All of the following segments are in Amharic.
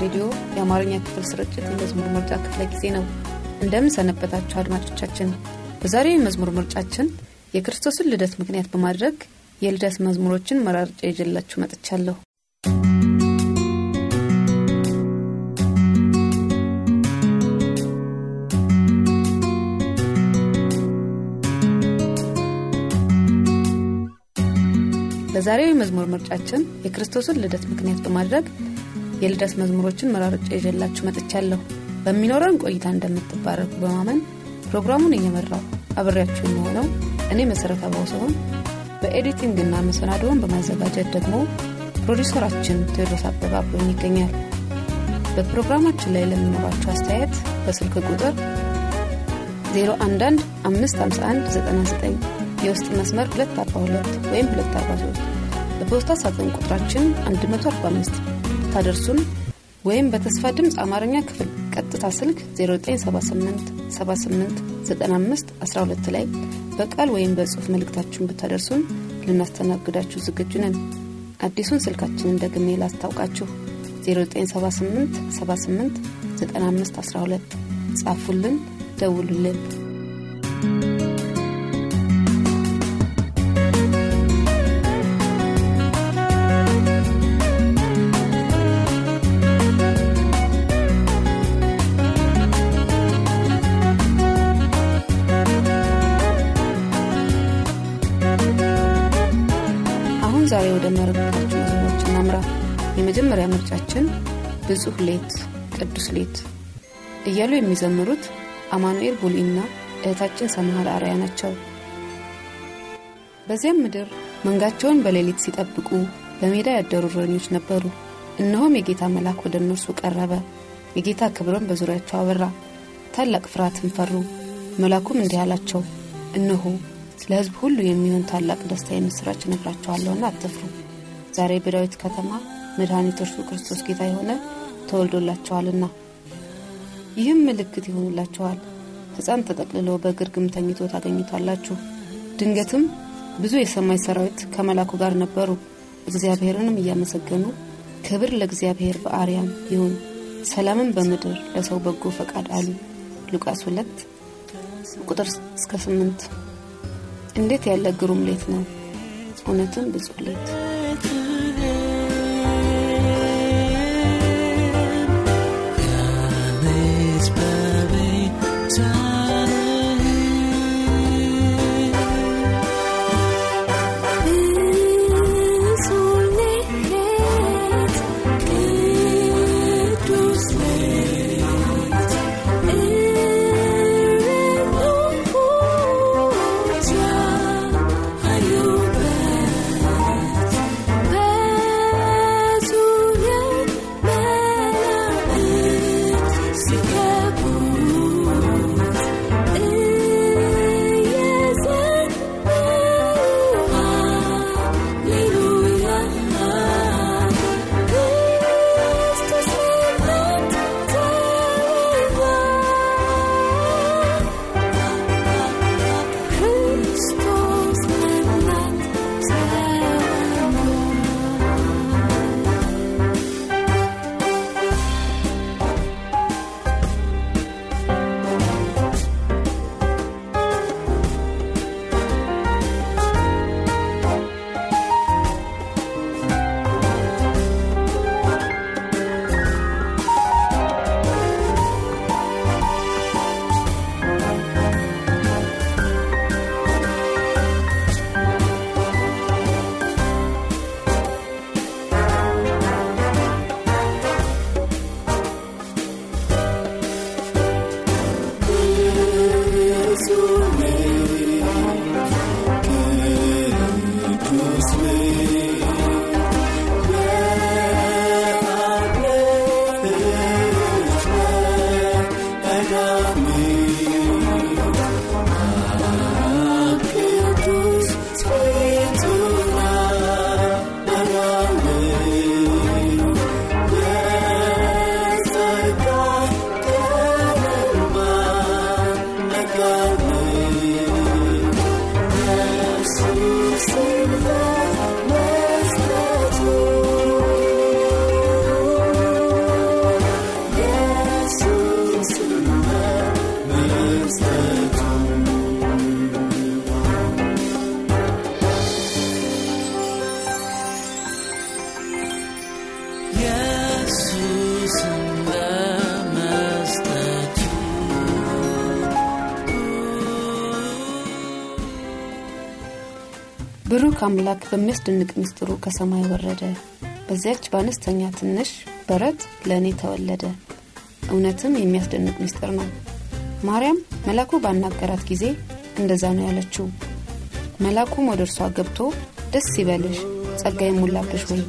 ሬዲዮ የአማርኛ ክፍል ስርጭት የመዝሙር ምርጫ ክፍለ ጊዜ ነው። እንደምን ሰነበታችሁ አድማጮቻችን። በዛሬው የመዝሙር ምርጫችን የክርስቶስን ልደት ምክንያት በማድረግ የልደት መዝሙሮችን መራርጫ ይዤላችሁ መጥቻለሁ። በዛሬው የመዝሙር ምርጫችን የክርስቶስን ልደት ምክንያት በማድረግ የልደት መዝሙሮችን መራርጫ ይዤላችሁ መጥቻለሁ። በሚኖረን ቆይታ እንደምትባረኩ በማመን ፕሮግራሙን እየመራው አብሬያችሁ የሆነው እኔ መሠረት አባው ሲሆን በ editing ና መሰናዶውን በማዘጋጀት ደግሞ ፕሮዲውሰራችን ቴዎድሮስ አበባ አብሮኝ ይገኛል። በፕሮግራማችን ላይ ለሚኖራችሁ አስተያየት በስልክ ቁጥር 011 551 የውስጥ መስመር 242 ወይም 243 በፖስታ ሳጥን ቁጥራችን 145 ታደርሱን ወይም በተስፋ ድምፅ አማርኛ ክፍል ቀጥታ ስልክ 0978 78 95 12 ላይ በቃል ወይም በጽሑፍ መልእክታችሁን ብታደርሱን ልናስተናግዳችሁ ዝግጁ ነን። አዲሱን ስልካችንን ደግሜ ላስታውቃችሁ 0978 78 95 12 ጻፉልን፣ ደውሉልን። ምርጫችን ብጹህ ሌት ቅዱስ ሌት እያሉ የሚዘምሩት አማኑኤል ቡሊና እህታችን ሰምሃል አርያ ናቸው። በዚያም ምድር መንጋቸውን በሌሊት ሲጠብቁ በሜዳ ያደሩ እረኞች ነበሩ። እነሆም የጌታ መልአክ ወደ እነርሱ ቀረበ፣ የጌታ ክብርም በዙሪያቸው አበራ፣ ታላቅ ፍርሃትን ፈሩ። መልአኩም እንዲህ አላቸው፣ እነሆ ስለ ሕዝብ ሁሉ የሚሆን ታላቅ ደስታ የምስራች እነግራችኋለሁና አትፍሩ። ዛሬ በዳዊት ከተማ መድኃኒት እርሱ ክርስቶስ ጌታ የሆነ ተወልዶላችኋልና። ይህም ምልክት ይሆኑላችኋል፣ ሕፃን ተጠቅልሎ በግርግም ተኝቶ ታገኙታላችሁ። ድንገትም ብዙ የሰማይ ሰራዊት ከመላኩ ጋር ነበሩ፣ እግዚአብሔርንም እያመሰገኑ ክብር ለእግዚአብሔር በአርያም ይሁን፣ ሰላምን በምድር ለሰው በጎ ፈቃድ አሉ። ሉቃስ 2 ቁጥር እስከ 8 እንዴት ያለ ግሩም ሌት ነው! እውነትም ብጹህ ሌት። አምላክ በሚያስደንቅ ምስጢሩ ከሰማይ ወረደ። በዚያች በአነስተኛ ትንሽ በረት ለእኔ ተወለደ። እውነትም የሚያስደንቅ ምስጢር ነው። ማርያም መላኩ ባናገራት ጊዜ እንደዛ ነው ያለችው። መላኩም ወደ እርሷ ገብቶ ደስ ይበልሽ ጸጋ የሞላብሽ ወይ?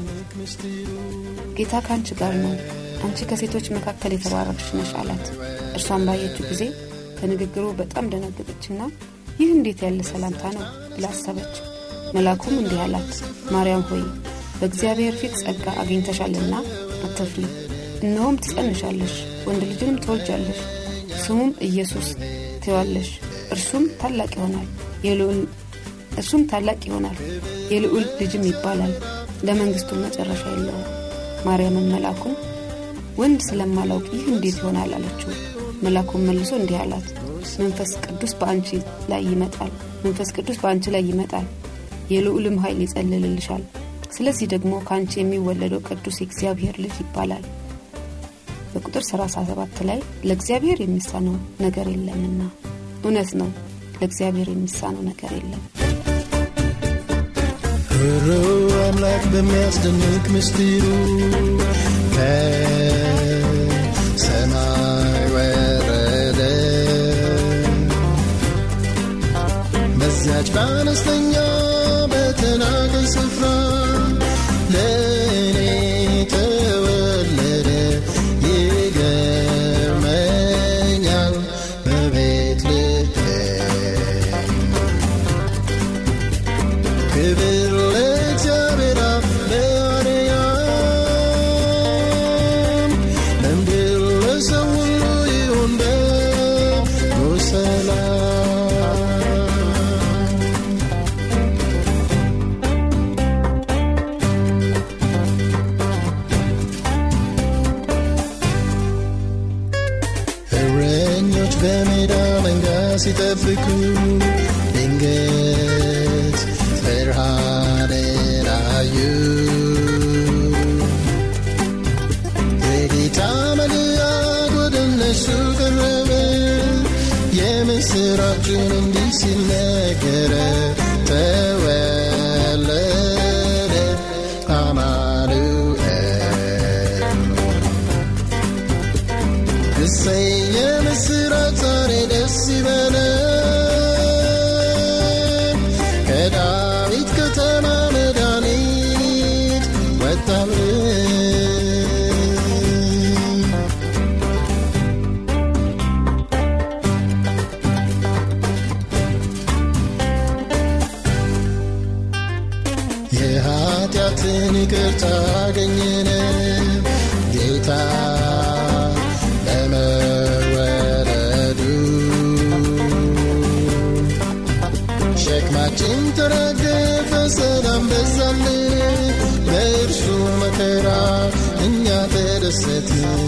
ጌታ ከአንቺ ጋር ነው። አንቺ ከሴቶች መካከል የተባረክሽ ነሽ አላት። እርሷን ባየችው ጊዜ ከንግግሩ በጣም ደነገጠችና ይህ እንዴት ያለ ሰላምታ ነው ብላ አሰበች መልአኩም እንዲህ አላት ማርያም ሆይ በእግዚአብሔር ፊት ጸጋ አግኝተሻልና አትፍሪ። እነሆም ትጸንሻለሽ ወንድ ልጅንም ትወልጃለሽ ስሙም ኢየሱስ ትዋለሽ እርሱም ታላቅ ይሆናል እርሱም ታላቅ ይሆናል የልዑል ልጅም ይባላል ለመንግስቱ መጨረሻ የለውም። ማርያምን መልአኩን ወንድ ስለማላውቅ ይህ እንዴት ይሆናል አለችው። መልአኩም መልሶ እንዲህ አላት መንፈስ ቅዱስ በአንቺ ላይ ይመጣል መንፈስ ቅዱስ በአንቺ ላይ ይመጣል የልዑልም ኃይል ይጸልልልሻል። ስለዚህ ደግሞ ከአንቺ የሚወለደው ቅዱስ የእግዚአብሔር ልጅ ይባላል። በቁጥር 37 ላይ ለእግዚአብሔር የሚሳነው ነገር የለምና። እውነት ነው ለእግዚአብሔር የሚሳነው ነገር የለም። ሮ አምላክ በሚያስደንቅ ምስጢሩ ከሰማይ ወረደ። በዚያች በአነስተኛ kendisine göre tev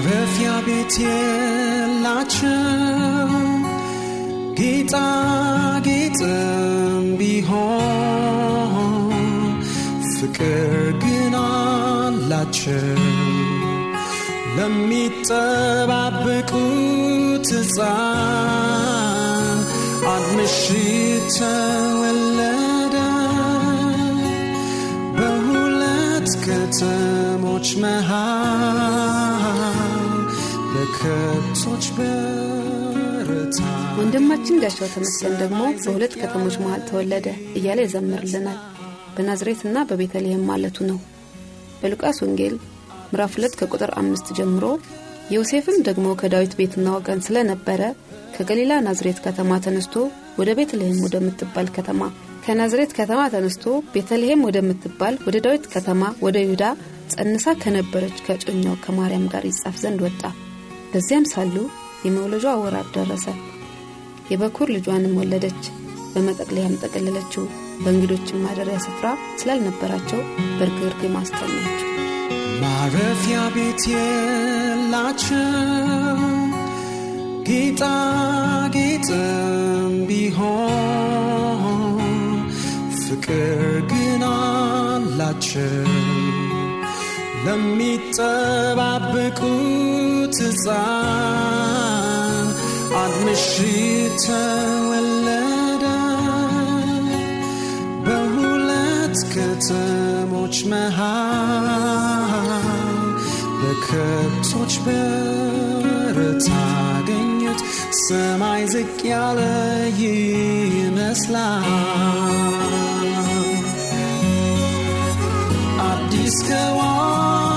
ቤት የላቸው ጌጣጌጥም ቢሆን ፍቅር ግን አላቸው ለሚጠባበቁት ሕፃን አንድ ምሽት ተወለደ በሁለት ከተሞች መሃል በከብቶች በረታ ወንድማችን ጋሻው ተመስገን ደግሞ በሁለት ከተሞች መሃል ተወለደ እያለ ይዘምርልናል በናዝሬትና በቤተልሔም ማለቱ ነው። በሉቃስ ወንጌል ምዕራፍ 2 ከቁጥር አምስት ጀምሮ ዮሴፍም ደግሞ ከዳዊት ቤትና ወገን ስለነበረ ከገሊላ ናዝሬት ከተማ ተነስቶ ወደ ቤተልሔም ወደምትባል ከተማ ከናዝሬት ከተማ ተነስቶ ቤተልሔም ወደምትባል ወደ ዳዊት ከተማ ወደ ይሁዳ ጸንሳ ከነበረች ከጮኛው ከማርያም ጋር ይጻፍ ዘንድ ወጣ በዚያም ሳሉ የመውለጇ ወራት ደረሰ። የበኩር ልጇንም ወለደች። በመጠቅለያም ጠቀለለችው። በእንግዶችም ማደሪያ ስፍራ ስላልነበራቸው በርግርግም አስተኛችው ማረፊያ ቤት የላቸው ጌጣጌጥም ቢሆን ፍቅር ግን አላቸው ለሚጠባበቁት ሕፃን አንድ ምሽት ተወለደ በሁለት ከተሞች መሃል በከብቶች በረት አገኙት ሰማይ ዝቅ ያለ ይመስላል አዲስ ከዋክብት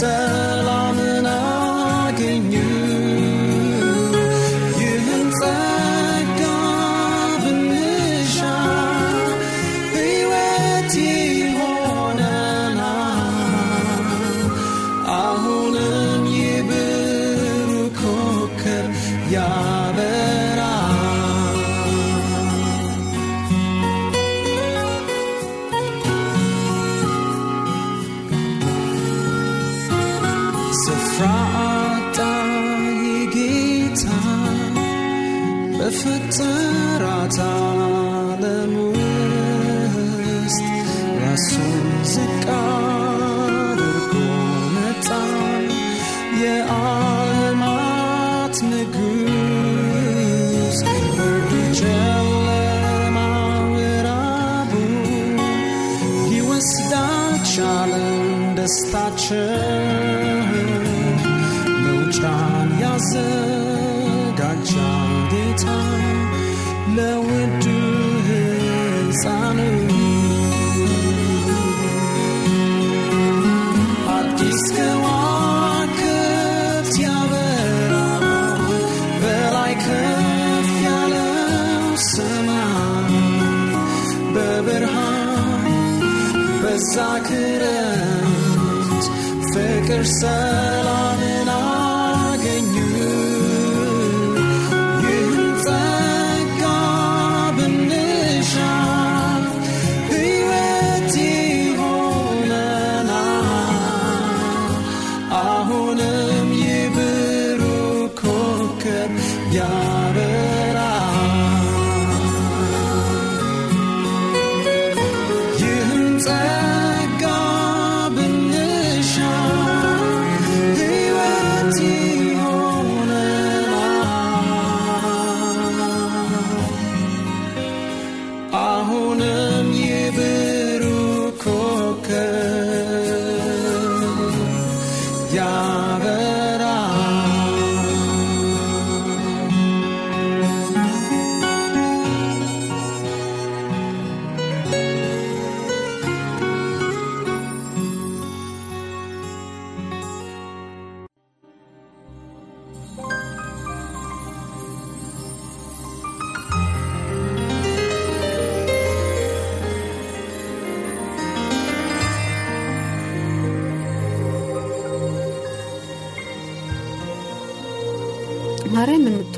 ፍቅር ስፍራ አጣ የጌታ በፈጠራት ዓለም ውስጥ ራሱን አድርጎ መጣ የዓለማት ንጉሥ ብርዱ ጨለማ ምዕራቡ በዛ ክረምት ፍቅር ሰላምን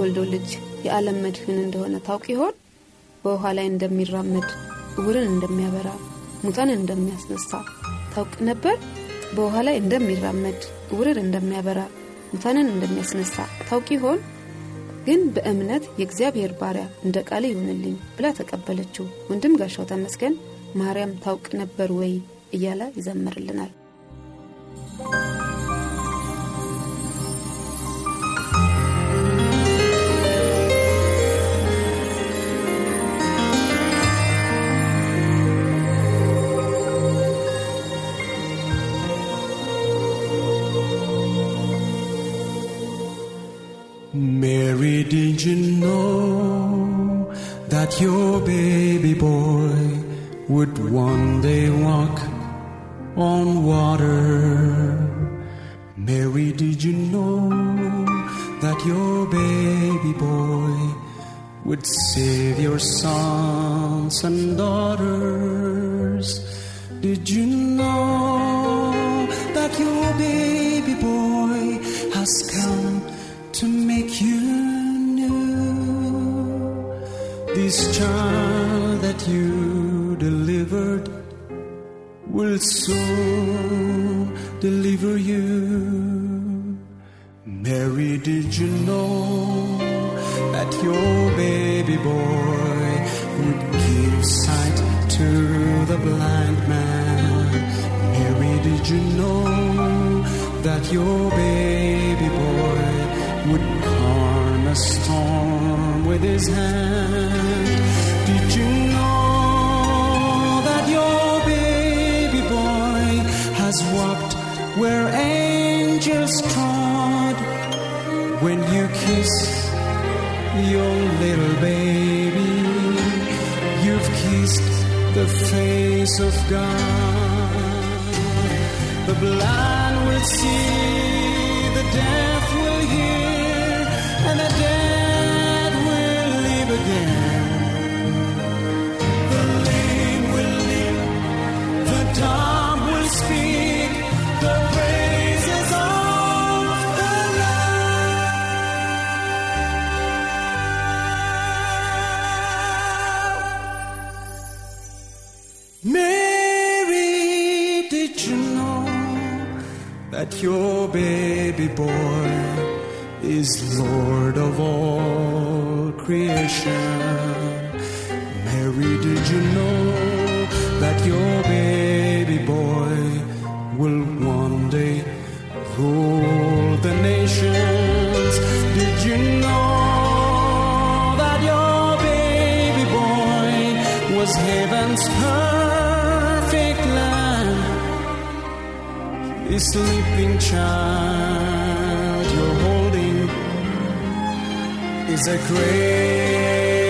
የምትወልደው ልጅ የዓለም መድህን እንደሆነ ታውቅ ይሆን? በውኃ ላይ እንደሚራመድ እውርን እንደሚያበራ ሙታንን እንደሚያስነሳ ታውቅ ነበር? በውኃ ላይ እንደሚራመድ እውርን እንደሚያበራ ሙታንን እንደሚያስነሳ ታውቅ ይሆን? ግን በእምነት የእግዚአብሔር ባሪያ እንደ ቃል ይሆንልኝ ብላ ተቀበለችው። ወንድም ጋሻው ተመስገን ማርያም ታውቅ ነበር ወይ እያለ ይዘምርልናል። This child that you delivered will soon deliver you. Mary, did you know that your baby boy would give sight to the blind man? Mary, did you know that your baby boy would calm a storm with his hand? Did you know that your baby boy has walked where angels trod? When you kiss your little baby, you've kissed the face of God. The blind will see, The sleeping child you're holding is a great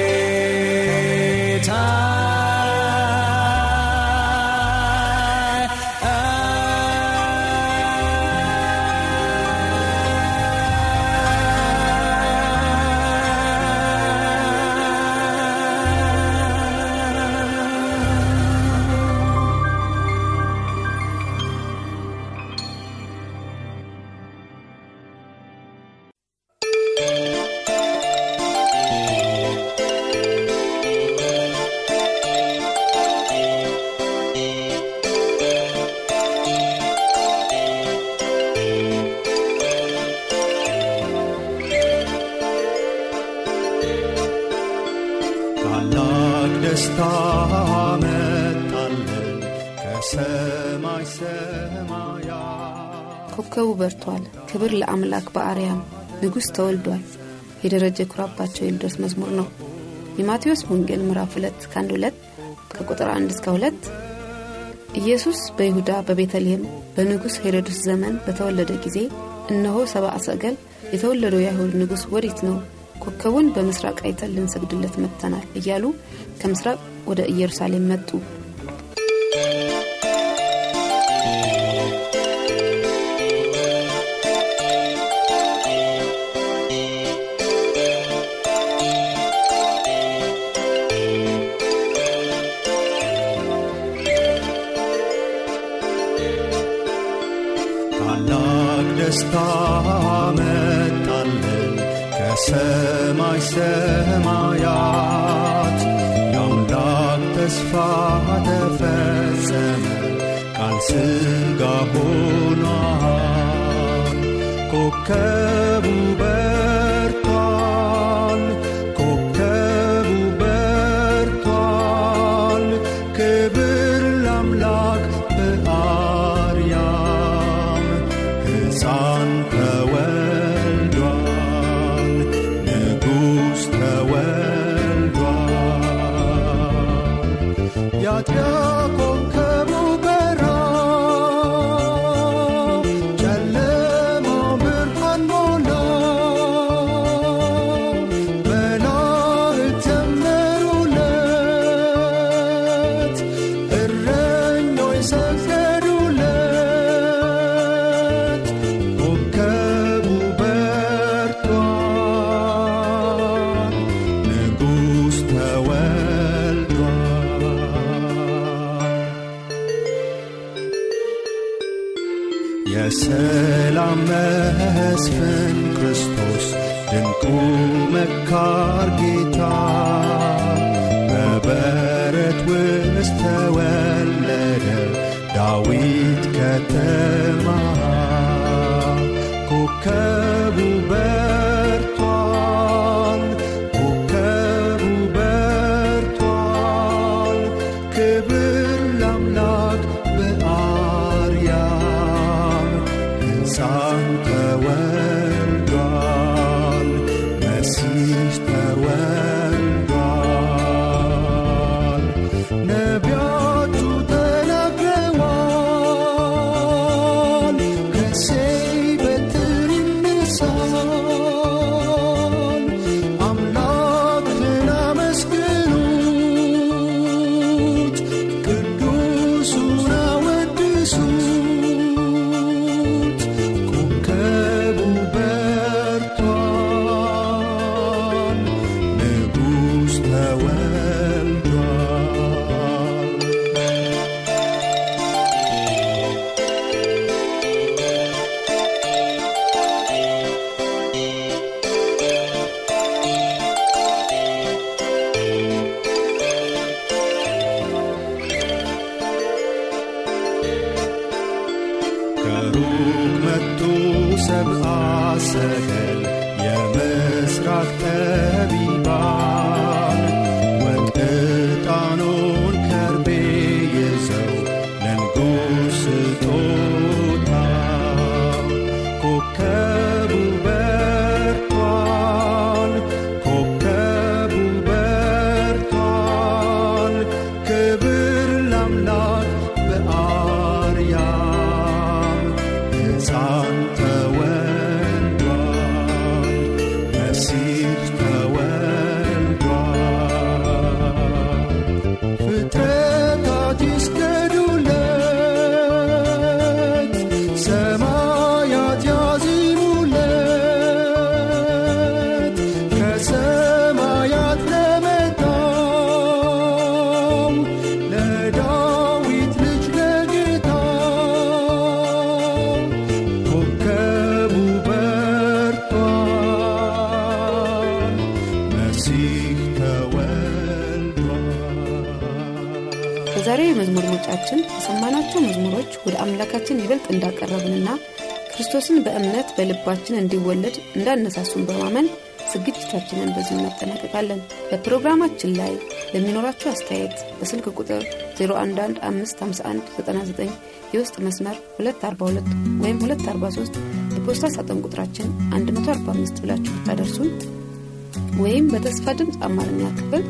ታላቅ ደስታ መጣለን ከሰማይ ሰማያት ኮከቡ በርቷል፣ ክብር ለአምላክ በአርያም ንጉሥ ተወልዷል። የደረጀ ኩራባቸው የልደት መዝሙር ነው። የማቴዎስ ወንጌል ምዕራፍ 2 ከአንድ 2 ከቁጥር 1 እስከ 2 ኢየሱስ በይሁዳ በቤተልሔም በንጉሥ ሄሮድስ ዘመን በተወለደ ጊዜ እነሆ ሰብአ ሰገል የተወለደው የአይሁድ ንጉሥ ወዴት ነው? ኮከቡን በምስራቅ አይተን ልንሰግድለት መጥተናል እያሉ ከምስራቅ ወደ ኢየሩሳሌም መጡ። ታላቅ ደስታ መጣለን ከሰማይ ሰማያት የአምላክ ተስፋ ተፈጸመ ቃል ሥጋ ሆኗል። ኮከቡ በርቷል ከሩቅ መጡ ሰብአ ሰገል ወደ አምላካችን ይበልጥ እንዳቀረብንና ክርስቶስን በእምነት በልባችን እንዲወለድ እንዳነሳሱን በማመን ዝግጅታችንን በዚሁ እናጠናቀቃለን በፕሮግራማችን ላይ ለሚኖራቸው አስተያየት በስልክ ቁጥር 01155199 የውስጥ መስመር 242 ወይም 243 የፖስታ ሳጥን ቁጥራችን 145 ብላችሁ ብታደርሱን ወይም በተስፋ ድምፅ አማርኛ ክፍል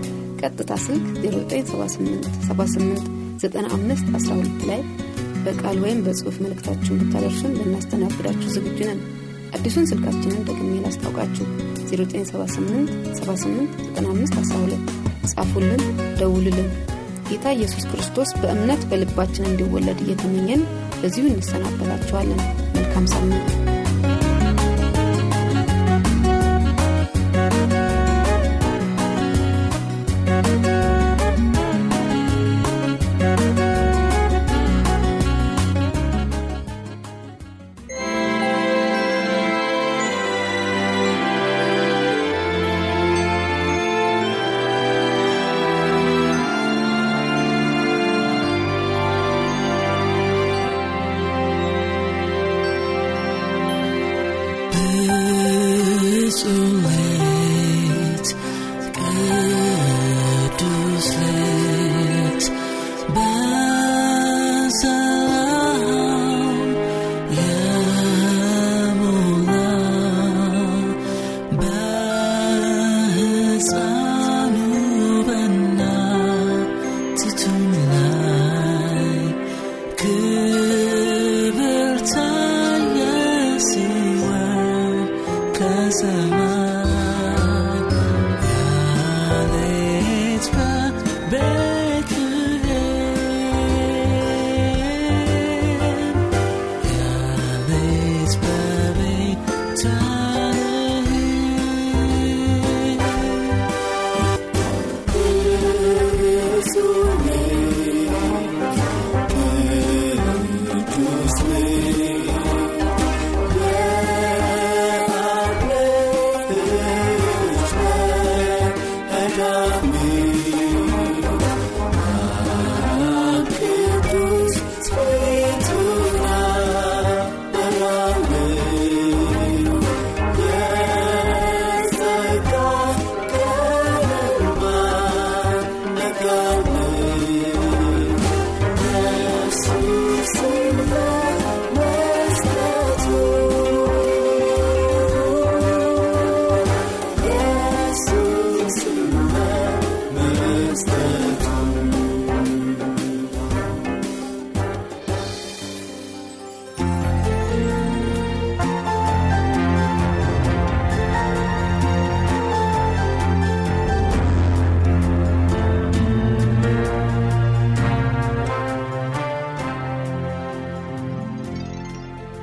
ቀጥታ ስልክ 0978789512 ላይ በቃል ወይም በጽሑፍ መልእክታችሁን ብታደርሱን ልናስተናግዳችሁ ዝግጁ ነን። አዲሱን ስልካችንን ደግሜ ላስታውቃችሁ። 0978789512 ጻፉልን ደውሉልን። ጌታ ኢየሱስ ክርስቶስ በእምነት በልባችን እንዲወለድ እየተመኘን በዚሁ እንሰናበታችኋለን። መልካም ሳምንት Mira mi